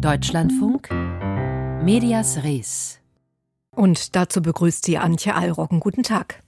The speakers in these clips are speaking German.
Deutschlandfunk Medias Res. Und dazu begrüßt sie Antje Allroggen. Guten Tag.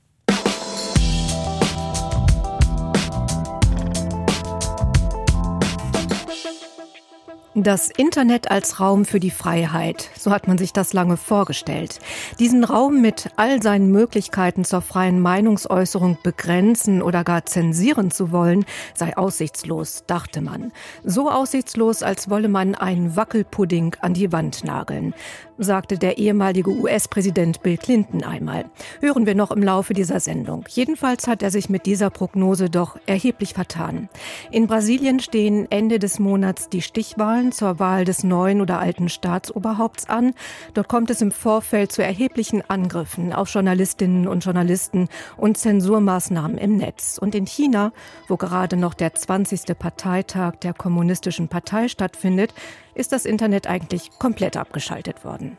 Das Internet als Raum für die Freiheit, so hat man sich das lange vorgestellt. Diesen Raum mit all seinen Möglichkeiten zur freien Meinungsäußerung begrenzen oder gar zensieren zu wollen, sei aussichtslos, dachte man. So aussichtslos, als wolle man einen Wackelpudding an die Wand nageln sagte der ehemalige US-Präsident Bill Clinton einmal. Hören wir noch im Laufe dieser Sendung. Jedenfalls hat er sich mit dieser Prognose doch erheblich vertan. In Brasilien stehen Ende des Monats die Stichwahlen zur Wahl des neuen oder alten Staatsoberhaupts an. Dort kommt es im Vorfeld zu erheblichen Angriffen auf Journalistinnen und Journalisten und Zensurmaßnahmen im Netz. Und in China, wo gerade noch der 20. Parteitag der Kommunistischen Partei stattfindet, ist das Internet eigentlich komplett abgeschaltet worden.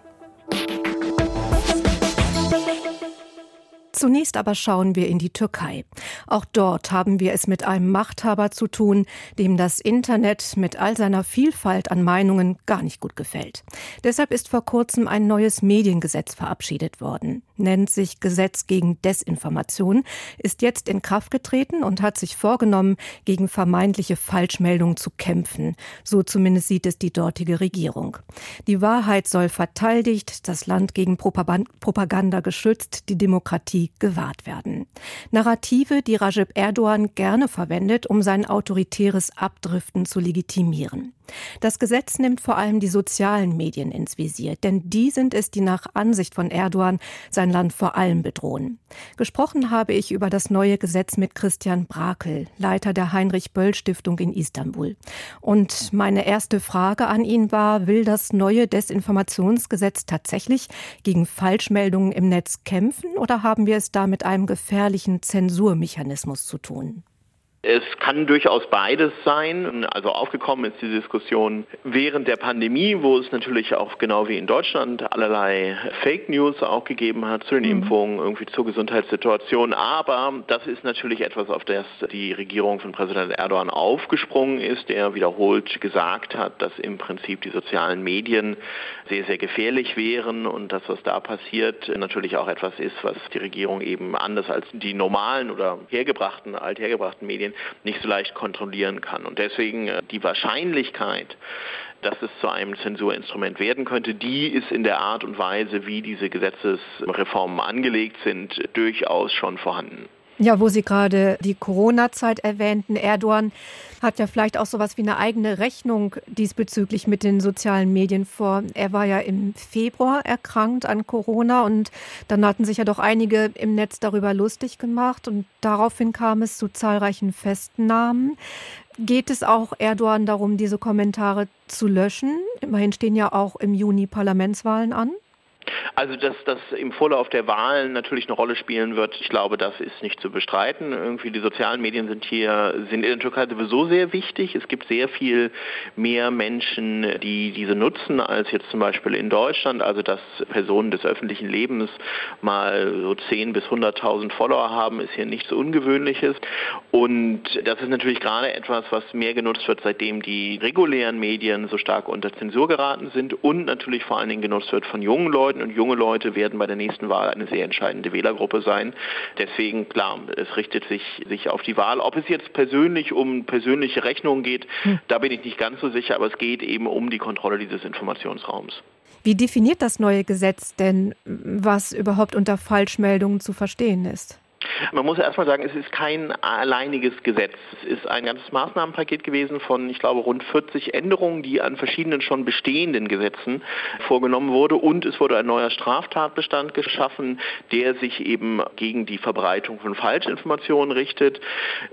Zunächst aber schauen wir in die Türkei. Auch dort haben wir es mit einem Machthaber zu tun, dem das Internet mit all seiner Vielfalt an Meinungen gar nicht gut gefällt. Deshalb ist vor kurzem ein neues Mediengesetz verabschiedet worden. Nennt sich Gesetz gegen Desinformation, ist jetzt in Kraft getreten und hat sich vorgenommen, gegen vermeintliche Falschmeldungen zu kämpfen. So zumindest sieht es die dortige Regierung. Die Wahrheit soll verteidigt, das Land gegen Propaganda geschützt, die Demokratie gewahrt werden. Narrative, die Rajab Erdogan gerne verwendet, um sein autoritäres Abdriften zu legitimieren. Das Gesetz nimmt vor allem die sozialen Medien ins Visier, denn die sind es, die nach Ansicht von Erdogan sein Land vor allem bedrohen. Gesprochen habe ich über das neue Gesetz mit Christian Brakel, Leiter der Heinrich-Böll-Stiftung in Istanbul. Und meine erste Frage an ihn war, will das neue Desinformationsgesetz tatsächlich gegen Falschmeldungen im Netz kämpfen oder haben wir es da mit einem gefährlichen Zensurmechanismus zu tun? Es kann durchaus beides sein. Also aufgekommen ist die Diskussion während der Pandemie, wo es natürlich auch genau wie in Deutschland allerlei Fake News auch gegeben hat zu den mhm. Impfungen, irgendwie zur Gesundheitssituation. Aber das ist natürlich etwas, auf das die Regierung von Präsident Erdogan aufgesprungen ist, der wiederholt gesagt hat, dass im Prinzip die sozialen Medien sehr, sehr gefährlich wären und das, was da passiert, natürlich auch etwas ist, was die Regierung eben anders als die normalen oder hergebrachten, althergebrachten Medien Medien nicht so leicht kontrollieren kann. Und deswegen äh, die Wahrscheinlichkeit, dass es zu einem Zensurinstrument werden könnte, die ist in der Art und Weise, wie diese Gesetzesreformen angelegt sind, durchaus schon vorhanden. Ja, wo Sie gerade die Corona-Zeit erwähnten, Erdogan hat ja vielleicht auch so was wie eine eigene Rechnung diesbezüglich mit den sozialen Medien vor. Er war ja im Februar erkrankt an Corona und dann hatten sich ja doch einige im Netz darüber lustig gemacht und daraufhin kam es zu zahlreichen Festnahmen. Geht es auch Erdogan darum, diese Kommentare zu löschen? Immerhin stehen ja auch im Juni Parlamentswahlen an. Also, dass das im Vorlauf der Wahlen natürlich eine Rolle spielen wird, ich glaube, das ist nicht zu bestreiten. Irgendwie die sozialen Medien sind hier, sind in der Türkei sowieso sehr wichtig. Es gibt sehr viel mehr Menschen, die diese nutzen, als jetzt zum Beispiel in Deutschland. Also, dass Personen des öffentlichen Lebens mal so 10 bis 100.000 Follower haben, ist hier nichts Ungewöhnliches. Und das ist natürlich gerade etwas, was mehr genutzt wird, seitdem die regulären Medien so stark unter Zensur geraten sind und natürlich vor allen Dingen genutzt wird von jungen Leuten Leuten und junge Leute werden bei der nächsten Wahl eine sehr entscheidende Wählergruppe sein. Deswegen, klar, es richtet sich, sich auf die Wahl. Ob es jetzt persönlich um persönliche Rechnungen geht, hm. da bin ich nicht ganz so sicher, aber es geht eben um die Kontrolle dieses Informationsraums. Wie definiert das neue Gesetz denn, was überhaupt unter Falschmeldungen zu verstehen ist? Man muss erstmal sagen, es ist kein alleiniges Gesetz. Es ist ein ganzes Maßnahmenpaket gewesen von, ich glaube, rund 40 Änderungen, die an verschiedenen schon bestehenden Gesetzen vorgenommen wurde. Und es wurde ein neuer Straftatbestand geschaffen, der sich eben gegen die Verbreitung von Falschinformationen richtet.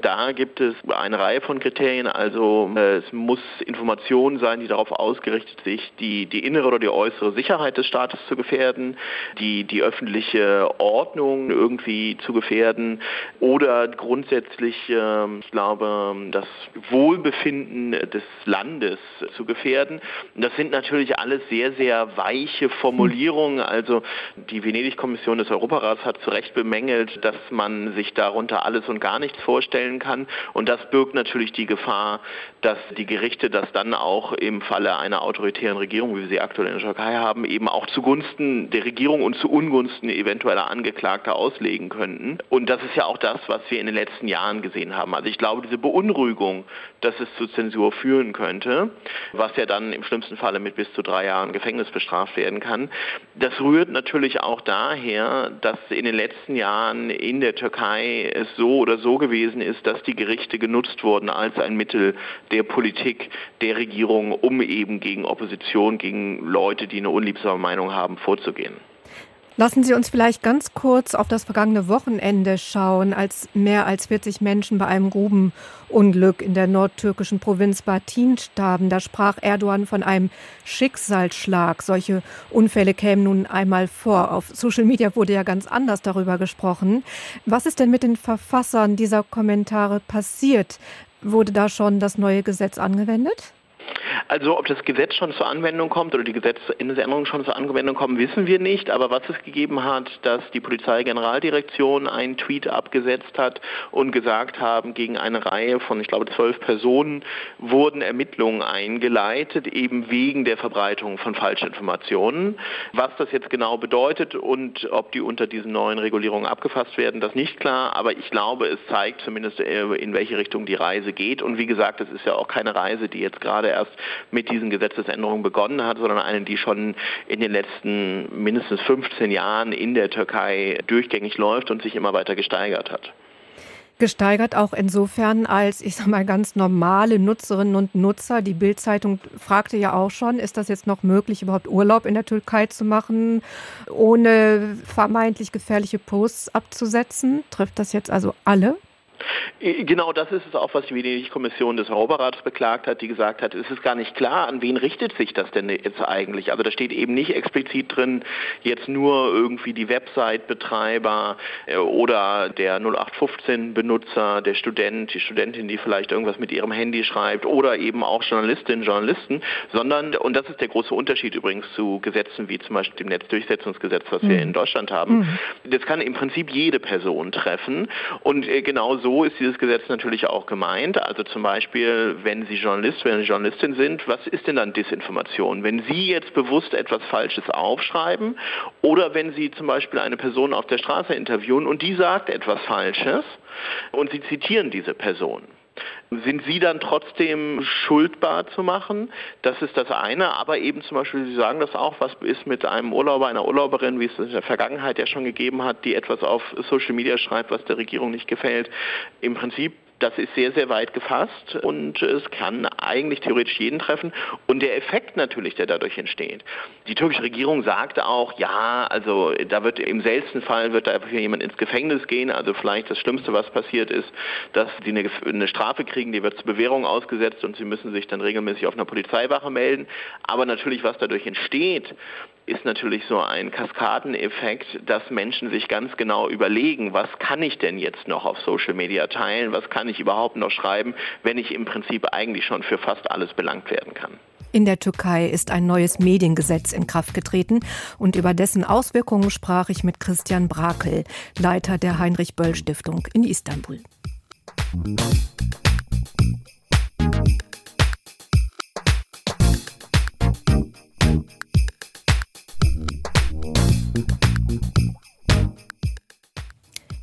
Da gibt es eine Reihe von Kriterien. Also äh, es muss Information sein, die darauf ausgerichtet sich, die, die innere oder die äußere Sicherheit des Staates zu gefährden, die, die öffentliche Ordnung irgendwie zu gefährden gefährden oder grundsätzlich, ähm, ich glaube, das Wohlbefinden des Landes zu gefährden. Das sind natürlich alles sehr, sehr weiche Formulierungen. Also die Venedig-Kommission des Europarats hat zu Recht bemängelt, dass man sich darunter alles und gar nichts vorstellen kann. Und das birgt natürlich die Gefahr, dass die Gerichte das dann auch im Falle einer autoritären Regierung, wie wir sie aktuell in der Türkei haben, eben auch zugunsten der Regierung und zu Ungunsten eventueller Angeklagter auslegen könnten. Und das ist ja auch das, was wir in den letzten Jahren gesehen haben. Also ich glaube, diese Beunruhigung, dass es zu Zensur führen könnte, was ja dann im schlimmsten Falle mit bis zu drei Jahren Gefängnis bestraft werden kann, das rührt natürlich auch daher, dass in den letzten Jahren in der Türkei es so oder so gewesen ist, dass die Gerichte genutzt wurden als ein Mittel der Politik, der Regierung, um eben gegen Opposition, gegen Leute, die eine unliebsame Meinung haben, vorzugehen. Lassen Sie uns vielleicht ganz kurz auf das vergangene Wochenende schauen, als mehr als 40 Menschen bei einem Grubenunglück in der nordtürkischen Provinz Batin starben. Da sprach Erdogan von einem Schicksalsschlag. Solche Unfälle kämen nun einmal vor. Auf Social Media wurde ja ganz anders darüber gesprochen. Was ist denn mit den Verfassern dieser Kommentare passiert? Wurde da schon das neue Gesetz angewendet? Also ob das Gesetz schon zur Anwendung kommt oder die Gesetzesänderungen schon zur Anwendung kommen, wissen wir nicht. Aber was es gegeben hat, dass die Polizeigeneraldirektion einen Tweet abgesetzt hat und gesagt haben, gegen eine Reihe von, ich glaube, zwölf Personen wurden Ermittlungen eingeleitet, eben wegen der Verbreitung von Falschinformationen. Was das jetzt genau bedeutet und ob die unter diesen neuen Regulierungen abgefasst werden, das nicht klar. Aber ich glaube, es zeigt zumindest, äh, in welche Richtung die Reise geht. Und wie gesagt, es ist ja auch keine Reise, die jetzt gerade erst mit diesen Gesetzesänderungen begonnen hat, sondern eine, die schon in den letzten mindestens 15 Jahren in der Türkei durchgängig läuft und sich immer weiter gesteigert hat gesteigert auch insofern als ich sag mal ganz normale Nutzerinnen und Nutzer. Die Bildzeitung fragte ja auch schon, ist das jetzt noch möglich, überhaupt Urlaub in der Türkei zu machen, ohne vermeintlich gefährliche Posts abzusetzen? Trifft das jetzt also alle? Äh, genau das ist es auch, was die Venedig-Kommission des Europarats beklagt hat, die gesagt hat, es ist gar nicht klar, an wen richtet sich das denn jetzt eigentlich. Also da steht eben nicht explizit drin, jetzt nur irgendwie die Website-Betreiber äh, oder der 0815-Benutzer, der Student, die Studentin, die vielleicht irgendwas mit ihrem Handy schreibt oder eben auch Journalistinnen, Journalisten, sondern, und das ist der große Unterschied übrigens zu Gesetzen wie zum Beispiel dem Netzdurchsetzungsgesetz, was mhm. wir in Deutschland haben, mhm. das kann im Prinzip jede Person treffen und äh, genau so ist dieses Gesetz natürlich auch gemeint. Also zum Beispiel, wenn Sie Journalist, wenn Sie Journalistin sind, was ist denn dann Disinformation? Wenn Sie jetzt bewusst etwas Falsches aufschreiben oder wenn Sie zum Beispiel eine Person auf der Straße interviewen und die sagt etwas Falsches und Sie zitieren diese Person. Sind Sie dann trotzdem schuldbar zu machen? Das ist das eine. Aber eben zum Beispiel, Sie sagen das auch, was ist mit einem Urlauber, einer Urlauberin, wie es in der Vergangenheit ja schon gegeben hat, die etwas auf Social Media schreibt, was der Regierung nicht gefällt. Im Prinzip das ist sehr, sehr weit gefasst und es kann eigentlich theoretisch jeden treffen. Und der Effekt natürlich, der dadurch entsteht. Die türkische Regierung sagt auch, ja, also da wird im seltensten Fall wird da einfach jemand ins Gefängnis gehen. Also vielleicht das Schlimmste, was passiert ist, dass sie eine, eine Strafe kriegen, die wird zur Bewährung ausgesetzt und sie müssen sich dann regelmäßig auf einer Polizeiwache melden. Aber natürlich, was dadurch entsteht, ist natürlich so ein Kaskadeneffekt, dass Menschen sich ganz genau überlegen, was kann ich denn jetzt noch auf Social Media teilen, was kann ich überhaupt noch schreiben, wenn ich im Prinzip eigentlich schon für fast alles belangt werden kann. In der Türkei ist ein neues Mediengesetz in Kraft getreten und über dessen Auswirkungen sprach ich mit Christian Brakel, Leiter der Heinrich Böll Stiftung in Istanbul. Musik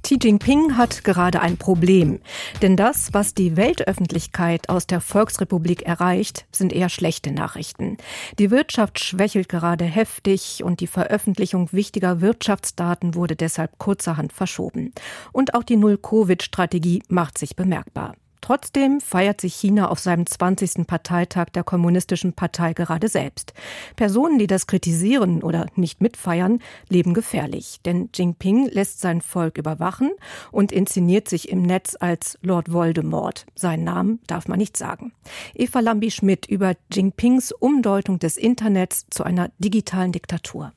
Xi Jinping hat gerade ein Problem. Denn das, was die Weltöffentlichkeit aus der Volksrepublik erreicht, sind eher schlechte Nachrichten. Die Wirtschaft schwächelt gerade heftig und die Veröffentlichung wichtiger Wirtschaftsdaten wurde deshalb kurzerhand verschoben. Und auch die Null-Covid-Strategie macht sich bemerkbar. Trotzdem feiert sich China auf seinem 20. Parteitag der Kommunistischen Partei gerade selbst. Personen, die das kritisieren oder nicht mitfeiern, leben gefährlich. Denn Jinping lässt sein Volk überwachen und inszeniert sich im Netz als Lord Voldemort. Seinen Namen darf man nicht sagen. Eva Lambi-Schmidt über Jinpings Umdeutung des Internets zu einer digitalen Diktatur.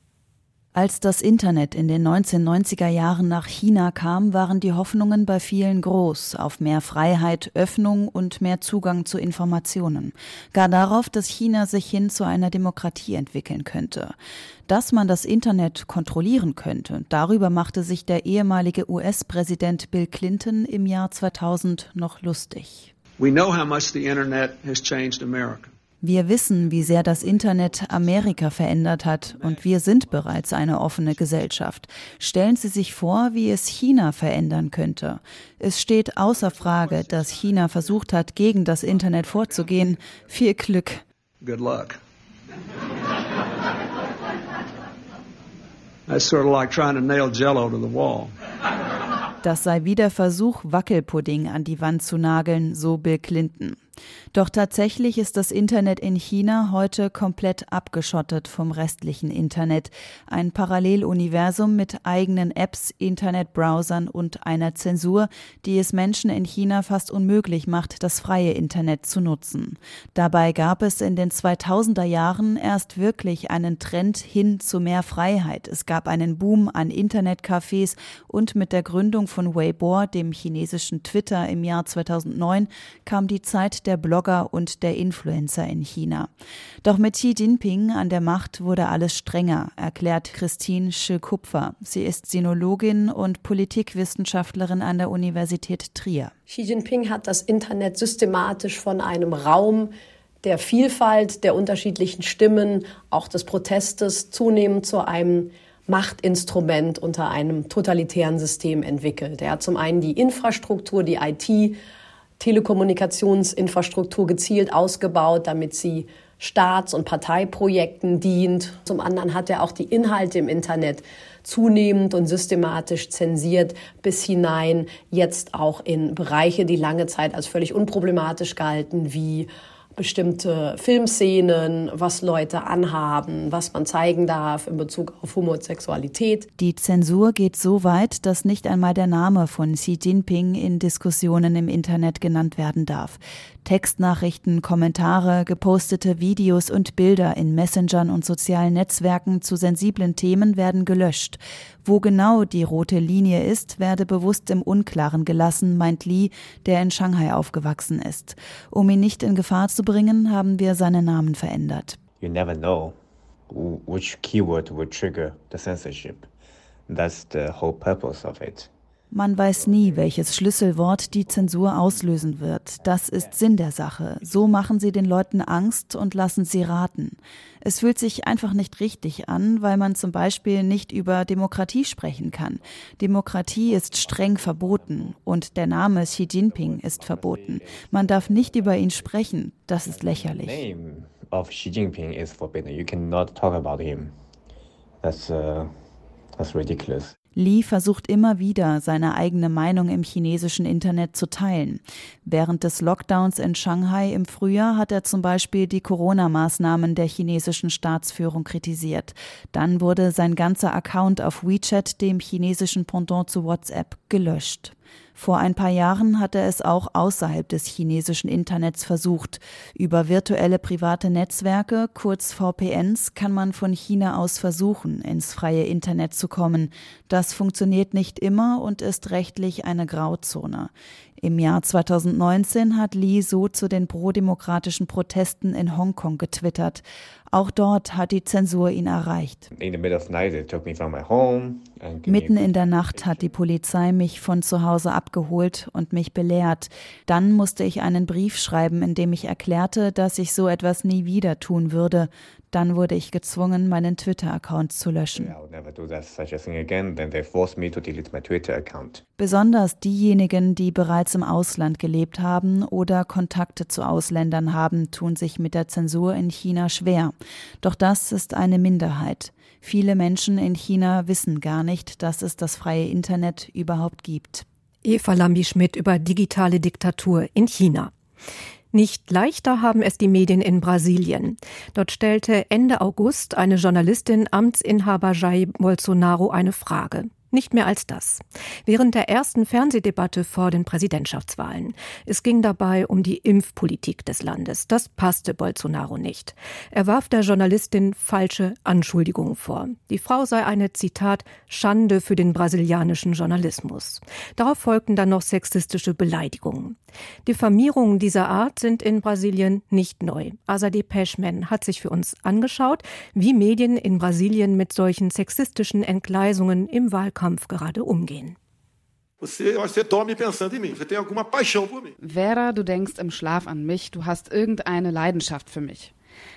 Als das Internet in den 1990er Jahren nach China kam, waren die Hoffnungen bei vielen groß auf mehr Freiheit, Öffnung und mehr Zugang zu Informationen. Gar darauf, dass China sich hin zu einer Demokratie entwickeln könnte. Dass man das Internet kontrollieren könnte, darüber machte sich der ehemalige US-Präsident Bill Clinton im Jahr 2000 noch lustig. We know how much the Internet has changed America. Wir wissen, wie sehr das Internet Amerika verändert hat und wir sind bereits eine offene Gesellschaft. Stellen Sie sich vor, wie es China verändern könnte. Es steht außer Frage, dass China versucht hat, gegen das Internet vorzugehen. Viel Glück. Good luck. That's sort of like trying to nail jello to the wall. Das sei wieder Versuch, Wackelpudding an die Wand zu nageln, so Bill Clinton. Doch tatsächlich ist das Internet in China heute komplett abgeschottet vom restlichen Internet. Ein Paralleluniversum mit eigenen Apps, Internetbrowsern und einer Zensur, die es Menschen in China fast unmöglich macht, das freie Internet zu nutzen. Dabei gab es in den 2000er Jahren erst wirklich einen Trend hin zu mehr Freiheit. Es gab einen Boom an Internetcafés und mit der Gründung von Weibo, dem chinesischen Twitter im Jahr 2009, kam die Zeit der Blogger und der Influencer in China. Doch mit Xi Jinping an der Macht wurde alles strenger, erklärt Christine Schö-Kupfer. Sie ist Sinologin und Politikwissenschaftlerin an der Universität Trier. Xi Jinping hat das Internet systematisch von einem Raum der Vielfalt, der unterschiedlichen Stimmen, auch des Protestes zunehmend zu einem Machtinstrument unter einem totalitären System entwickelt. Er hat zum einen die Infrastruktur, die IT Telekommunikationsinfrastruktur gezielt ausgebaut, damit sie Staats- und Parteiprojekten dient. Zum anderen hat er auch die Inhalte im Internet zunehmend und systematisch zensiert bis hinein jetzt auch in Bereiche, die lange Zeit als völlig unproblematisch galten, wie bestimmte Filmszenen, was Leute anhaben, was man zeigen darf in Bezug auf Homosexualität. Die Zensur geht so weit, dass nicht einmal der Name von Xi Jinping in Diskussionen im Internet genannt werden darf. Textnachrichten, Kommentare, gepostete Videos und Bilder in Messengern und sozialen Netzwerken zu sensiblen Themen werden gelöscht. Wo genau die rote Linie ist, werde bewusst im Unklaren gelassen, meint Li, der in Shanghai aufgewachsen ist. Um ihn nicht in Gefahr zu bringen, haben wir seinen Namen verändert. You never know which keyword will trigger the censorship. That's the whole purpose of it. Man weiß nie, welches Schlüsselwort die Zensur auslösen wird. Das ist Sinn der Sache. So machen sie den Leuten Angst und lassen sie raten. Es fühlt sich einfach nicht richtig an, weil man zum Beispiel nicht über Demokratie sprechen kann. Demokratie ist streng verboten und der Name Xi Jinping ist verboten. Man darf nicht über ihn sprechen. Das ist lächerlich. Name of Xi Jinping is forbidden. You cannot talk about him. That's uh, that's ridiculous. Li versucht immer wieder, seine eigene Meinung im chinesischen Internet zu teilen. Während des Lockdowns in Shanghai im Frühjahr hat er zum Beispiel die Corona-Maßnahmen der chinesischen Staatsführung kritisiert. Dann wurde sein ganzer Account auf WeChat, dem chinesischen Pendant zu WhatsApp, gelöscht. Vor ein paar Jahren hat er es auch außerhalb des chinesischen Internets versucht. Über virtuelle private Netzwerke, kurz VPNs, kann man von China aus versuchen, ins freie Internet zu kommen. Das funktioniert nicht immer und ist rechtlich eine Grauzone. Im Jahr 2019 hat Li so zu den prodemokratischen Protesten in Hongkong getwittert. Auch dort hat die Zensur ihn erreicht. Mitten in der Nacht hat die Polizei mich von zu Hause abgeholt und mich belehrt. Dann musste ich einen Brief schreiben, in dem ich erklärte, dass ich so etwas nie wieder tun würde. Dann wurde ich gezwungen, meinen Twitter-Account zu löschen. Besonders diejenigen, die bereits im Ausland gelebt haben oder Kontakte zu Ausländern haben, tun sich mit der Zensur in China schwer. Doch das ist eine Minderheit. Viele Menschen in China wissen gar nicht, dass es das freie Internet überhaupt gibt. Eva Lambi-Schmidt über digitale Diktatur in China. Nicht leichter haben es die Medien in Brasilien. Dort stellte Ende August eine Journalistin Amtsinhaber Jair Bolsonaro eine Frage. Nicht mehr als das. Während der ersten Fernsehdebatte vor den Präsidentschaftswahlen. Es ging dabei um die Impfpolitik des Landes. Das passte Bolsonaro nicht. Er warf der Journalistin falsche Anschuldigungen vor. Die Frau sei eine, Zitat, Schande für den brasilianischen Journalismus. Darauf folgten dann noch sexistische Beleidigungen. Diffamierungen dieser Art sind in Brasilien nicht neu. Azadeh Peschman hat sich für uns angeschaut, wie Medien in Brasilien mit solchen sexistischen Entgleisungen im Wahlkampf Wahlkampf gerade umgehen. Vera, du denkst im Schlaf an mich, du hast irgendeine Leidenschaft für mich.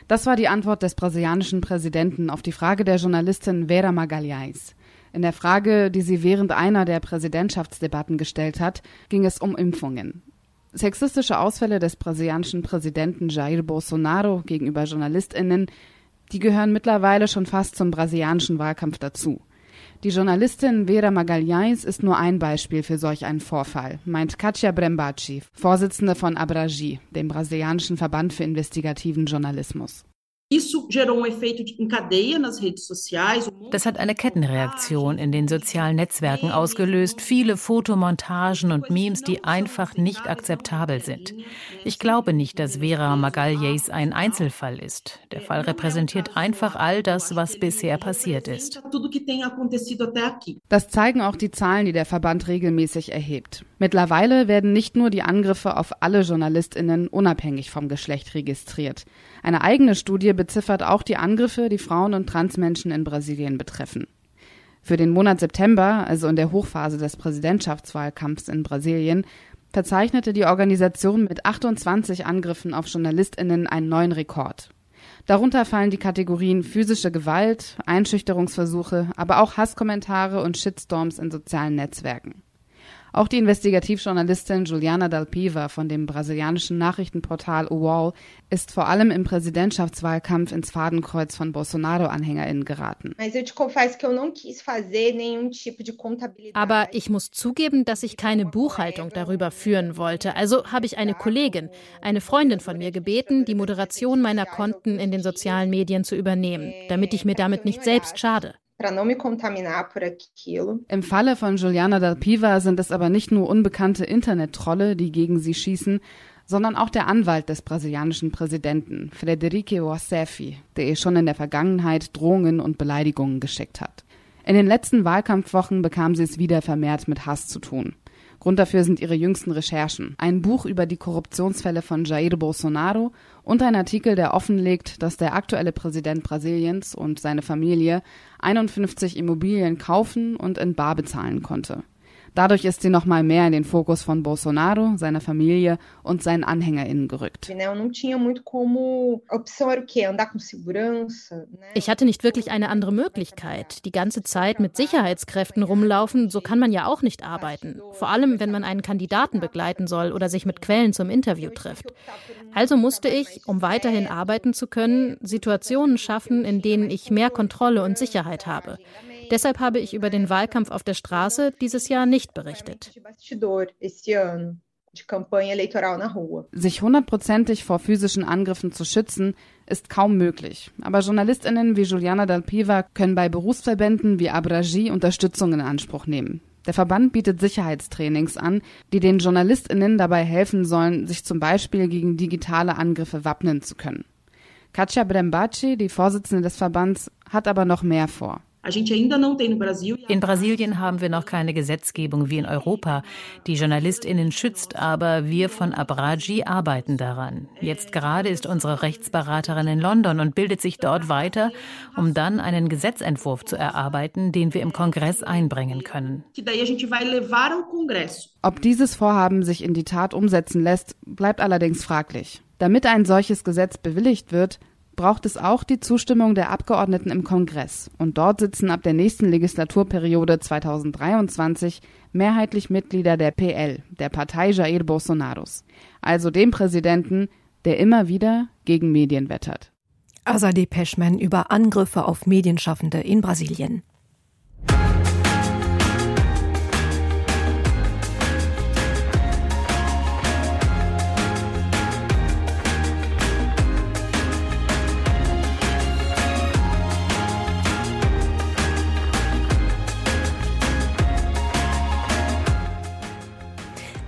Das war die Antwort des brasilianischen Präsidenten auf die Frage der Journalistin Vera Magalhães. In der Frage, die sie während einer der Präsidentschaftsdebatten gestellt hat, ging es um Impfungen. Sexistische Ausfälle des brasilianischen Präsidenten Jair Bolsonaro gegenüber JournalistInnen, die gehören mittlerweile schon fast zum brasilianischen Wahlkampf dazu. Die Journalistin Vera Magalhães ist nur ein Beispiel für solch einen Vorfall, meint Katia Brembaci, Vorsitzende von Abragi, dem brasilianischen Verband für investigativen Journalismus. Das hat eine Kettenreaktion in den sozialen Netzwerken ausgelöst. Viele Fotomontagen und Memes, die einfach nicht akzeptabel sind. Ich glaube nicht, dass Vera Magalhães ein Einzelfall ist. Der Fall repräsentiert einfach all das, was bisher passiert ist. Das zeigen auch die Zahlen, die der Verband regelmäßig erhebt. Mittlerweile werden nicht nur die Angriffe auf alle Journalistinnen unabhängig vom Geschlecht registriert. Eine eigene Studie beziffert auch die Angriffe, die Frauen und Transmenschen in Brasilien betreffen. Für den Monat September, also in der Hochphase des Präsidentschaftswahlkampfs in Brasilien, verzeichnete die Organisation mit 28 Angriffen auf Journalistinnen einen neuen Rekord. Darunter fallen die Kategorien physische Gewalt, Einschüchterungsversuche, aber auch Hasskommentare und Shitstorms in sozialen Netzwerken. Auch die Investigativjournalistin Juliana Dalpiva von dem brasilianischen Nachrichtenportal UOL ist vor allem im Präsidentschaftswahlkampf ins Fadenkreuz von Bolsonaro-AnhängerInnen geraten. Aber ich muss zugeben, dass ich keine Buchhaltung darüber führen wollte. Also habe ich eine Kollegin, eine Freundin von mir gebeten, die Moderation meiner Konten in den sozialen Medien zu übernehmen, damit ich mir damit nicht selbst schade Im Falle von Juliana Del Piva sind es aber nicht nur unbekannte Internet-Trolle, die gegen sie schießen, sondern auch der Anwalt des brasilianischen Präsidenten, Frederico Rousseff, der ihr schon in der Vergangenheit Drohungen und Beleidigungen geschickt hat. In den letzten Wahlkampfwochen bekam sie es wieder vermehrt mit Hass zu tun. Grund dafür sind ihre jüngsten Recherchen. Ein Buch über die Korruptionsfälle von Jair Bolsonaro und ein Artikel, der offenlegt, dass der aktuelle Präsident Brasiliens und seine Familie 51 Immobilien kaufen und in Bar bezahlen konnte. Dadurch ist sie noch mal mehr in den Fokus von Bolsonaro, seiner Familie und seinen AnhängerInnen gerückt. Ich hatte nicht wirklich eine andere Möglichkeit. Die ganze Zeit mit Sicherheitskräften rumlaufen, so kann man ja auch nicht arbeiten. Vor allem, wenn man einen Kandidaten begleiten soll oder sich mit Quellen zum Interview trifft. Also musste ich, um weiterhin arbeiten zu können, Situationen schaffen, in denen ich mehr Kontrolle und Sicherheit habe. Deshalb habe ich über den Wahlkampf auf der Straße dieses Jahr nicht berichtet. Sich hundertprozentig vor physischen Angriffen zu schützen, ist kaum möglich. Aber JournalistInnen wie Juliana Dalpiva können bei Berufsverbänden wie Abragi Unterstützung in Anspruch nehmen. Der Verband bietet Sicherheitstrainings an, die den JournalistInnen dabei helfen sollen, sich zum Beispiel gegen digitale Angriffe wappnen zu können. Katja Brembaci, die Vorsitzende des Verbands, hat aber noch mehr vor. In Brasilien haben wir noch keine Gesetzgebung wie in Europa, die JournalistInnen schützt, aber wir von Abragi arbeiten daran. Jetzt gerade ist unsere Rechtsberaterin in London und bildet sich dort weiter, um dann einen Gesetzentwurf zu erarbeiten, den wir im Kongress einbringen können. Ob dieses Vorhaben sich in die Tat umsetzen lässt, bleibt allerdings fraglich. Damit ein solches Gesetz bewilligt wird, braucht es auch die Zustimmung der Abgeordneten im Kongress. Und dort sitzen ab der nächsten Legislaturperiode 2023 mehrheitlich Mitglieder der PL, der Partei Jair Bolsonaros, also dem Präsidenten, der immer wieder gegen Medien wettert. Azadeh Peschman über Angriffe auf Medienschaffende in Brasilien.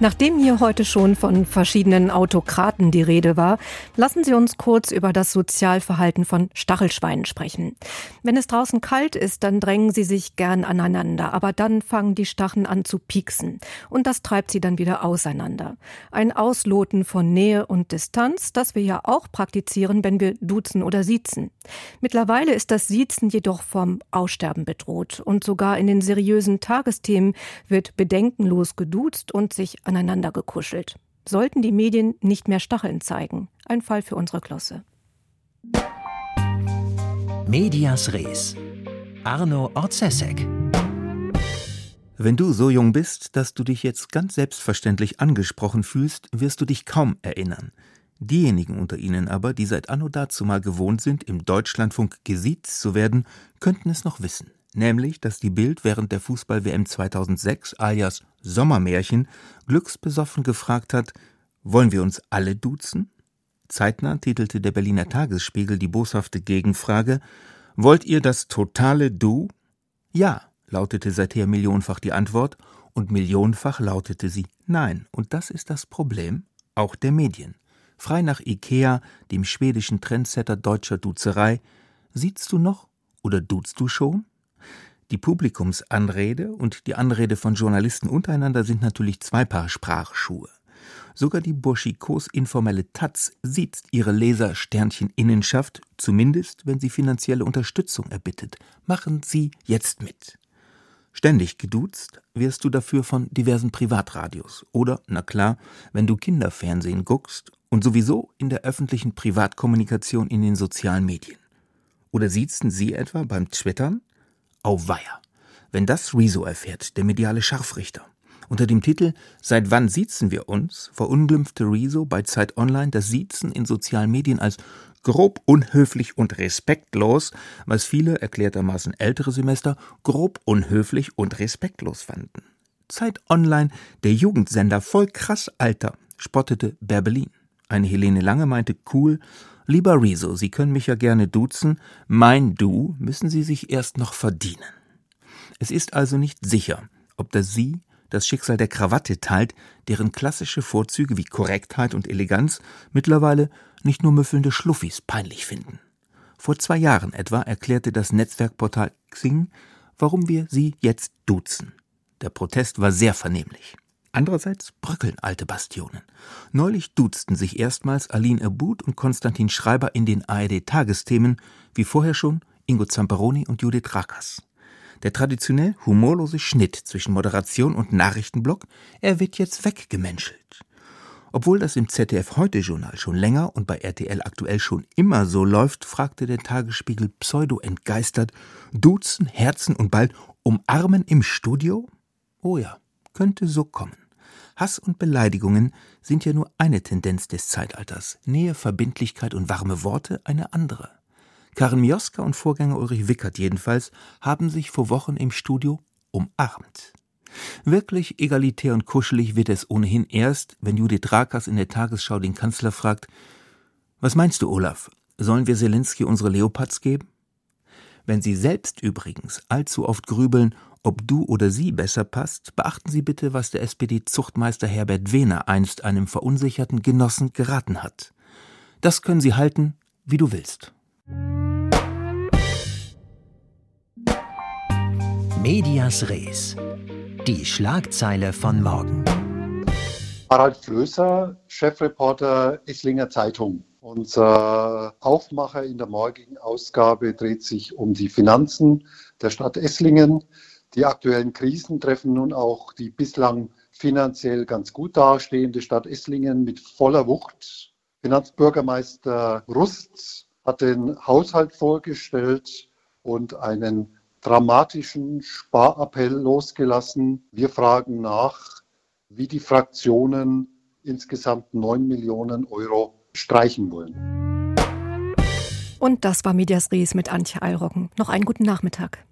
Nachdem hier heute schon von verschiedenen Autokraten die Rede war, lassen Sie uns kurz über das Sozialverhalten von Stachelschweinen sprechen. Wenn es draußen kalt ist, dann drängen sie sich gern aneinander, aber dann fangen die Stacheln an zu pieksen und das treibt sie dann wieder auseinander. Ein Ausloten von Nähe und Distanz, das wir ja auch praktizieren, wenn wir duzen oder siezen. Mittlerweile ist das Siezen jedoch vom Aussterben bedroht und sogar in den seriösen Tagesthemen wird bedenkenlos geduzt und sich aneinander gekuschelt. Sollten die Medien nicht mehr Stacheln zeigen. Ein Fall für unsere Klosse. Medias Res. Arno Orzesek. Wenn du so jung bist, dass du dich jetzt ganz selbstverständlich angesprochen fühlst, wirst du dich kaum erinnern. Diejenigen unter ihnen aber, die seit anno dazu mal gewohnt sind, im Deutschlandfunk gesiezt zu werden, könnten es noch wissen nämlich dass die Bild während der Fußball-WM 2006 alias Sommermärchen glücksbesoffen gefragt hat: Wollen wir uns alle duzen? Zeitnah titelte der Berliner Tagesspiegel die boshafte Gegenfrage: Wollt ihr das totale Du? Ja, lautete seither millionenfach die Antwort, und millionenfach lautete sie Nein. Und das ist das Problem auch der Medien. Frei nach Ikea, dem schwedischen Trendsetter deutscher Duzerei, siehst du noch oder duzt du schon? Die Publikumsanrede und die Anrede von Journalisten untereinander sind natürlich zwei Paar Sprachschuhe. Sogar die Burschikos informelle Taz sieht ihre Leser Sternchen Innenschaft, zumindest wenn sie finanzielle Unterstützung erbittet. Machen Sie jetzt mit. Ständig geduzt wirst du dafür von diversen Privatradios oder, na klar, wenn du Kinderfernsehen guckst und sowieso in der öffentlichen Privatkommunikation in den sozialen Medien. Oder siezten Sie etwa beim Twittern? Auweia. Wenn das Rezo erfährt, der mediale Scharfrichter. Unter dem Titel Seit wann siezen wir uns verunglimpfte Rezo bei Zeit Online das Siezen in sozialen Medien als grob unhöflich und respektlos, was viele erklärtermaßen ältere Semester grob unhöflich und respektlos fanden. Zeit Online, der Jugendsender voll krass Alter, spottete Berbelin. Eine Helene Lange meinte cool, Lieber Rezo, Sie können mich ja gerne duzen, mein Du müssen Sie sich erst noch verdienen. Es ist also nicht sicher, ob das Sie das Schicksal der Krawatte teilt, deren klassische Vorzüge wie Korrektheit und Eleganz mittlerweile nicht nur müffelnde Schluffis peinlich finden. Vor zwei Jahren etwa erklärte das Netzwerkportal Xing, warum wir sie jetzt duzen. Der Protest war sehr vernehmlich. Andererseits bröckeln alte Bastionen. Neulich duzten sich erstmals Aline Abud und Konstantin Schreiber in den ARD-Tagesthemen, wie vorher schon Ingo Zamperoni und Judith Rakas. Der traditionell humorlose Schnitt zwischen Moderation und Nachrichtenblock, er wird jetzt weggemenschelt. Obwohl das im ZDF-Heute-Journal schon länger und bei RTL aktuell schon immer so läuft, fragte der Tagesspiegel pseudo-entgeistert: Duzen, Herzen und bald umarmen im Studio? Oh ja, könnte so kommen. Hass und Beleidigungen sind ja nur eine Tendenz des Zeitalters, Nähe, Verbindlichkeit und warme Worte eine andere. Karen Mioska und Vorgänger Ulrich Wickert jedenfalls haben sich vor Wochen im Studio umarmt. Wirklich egalitär und kuschelig wird es ohnehin erst, wenn Judith Rakas in der Tagesschau den Kanzler fragt: Was meinst du, Olaf? Sollen wir Zelensky unsere Leopards geben? Wenn Sie selbst übrigens allzu oft grübeln, ob du oder sie besser passt, beachten Sie bitte, was der SPD-Zuchtmeister Herbert Wehner einst einem verunsicherten Genossen geraten hat. Das können Sie halten, wie du willst. Medias Res. Die Schlagzeile von morgen. Harald Flößer, Chefreporter Esslinger Zeitung. Unser Aufmacher in der morgigen Ausgabe dreht sich um die Finanzen der Stadt Esslingen. Die aktuellen Krisen treffen nun auch die bislang finanziell ganz gut dastehende Stadt Esslingen mit voller Wucht. Finanzbürgermeister Rust hat den Haushalt vorgestellt und einen dramatischen Sparappell losgelassen. Wir fragen nach, wie die Fraktionen insgesamt 9 Millionen Euro streichen wollen. Und das war Medias Res mit Antje Eilrocken. Noch einen guten Nachmittag.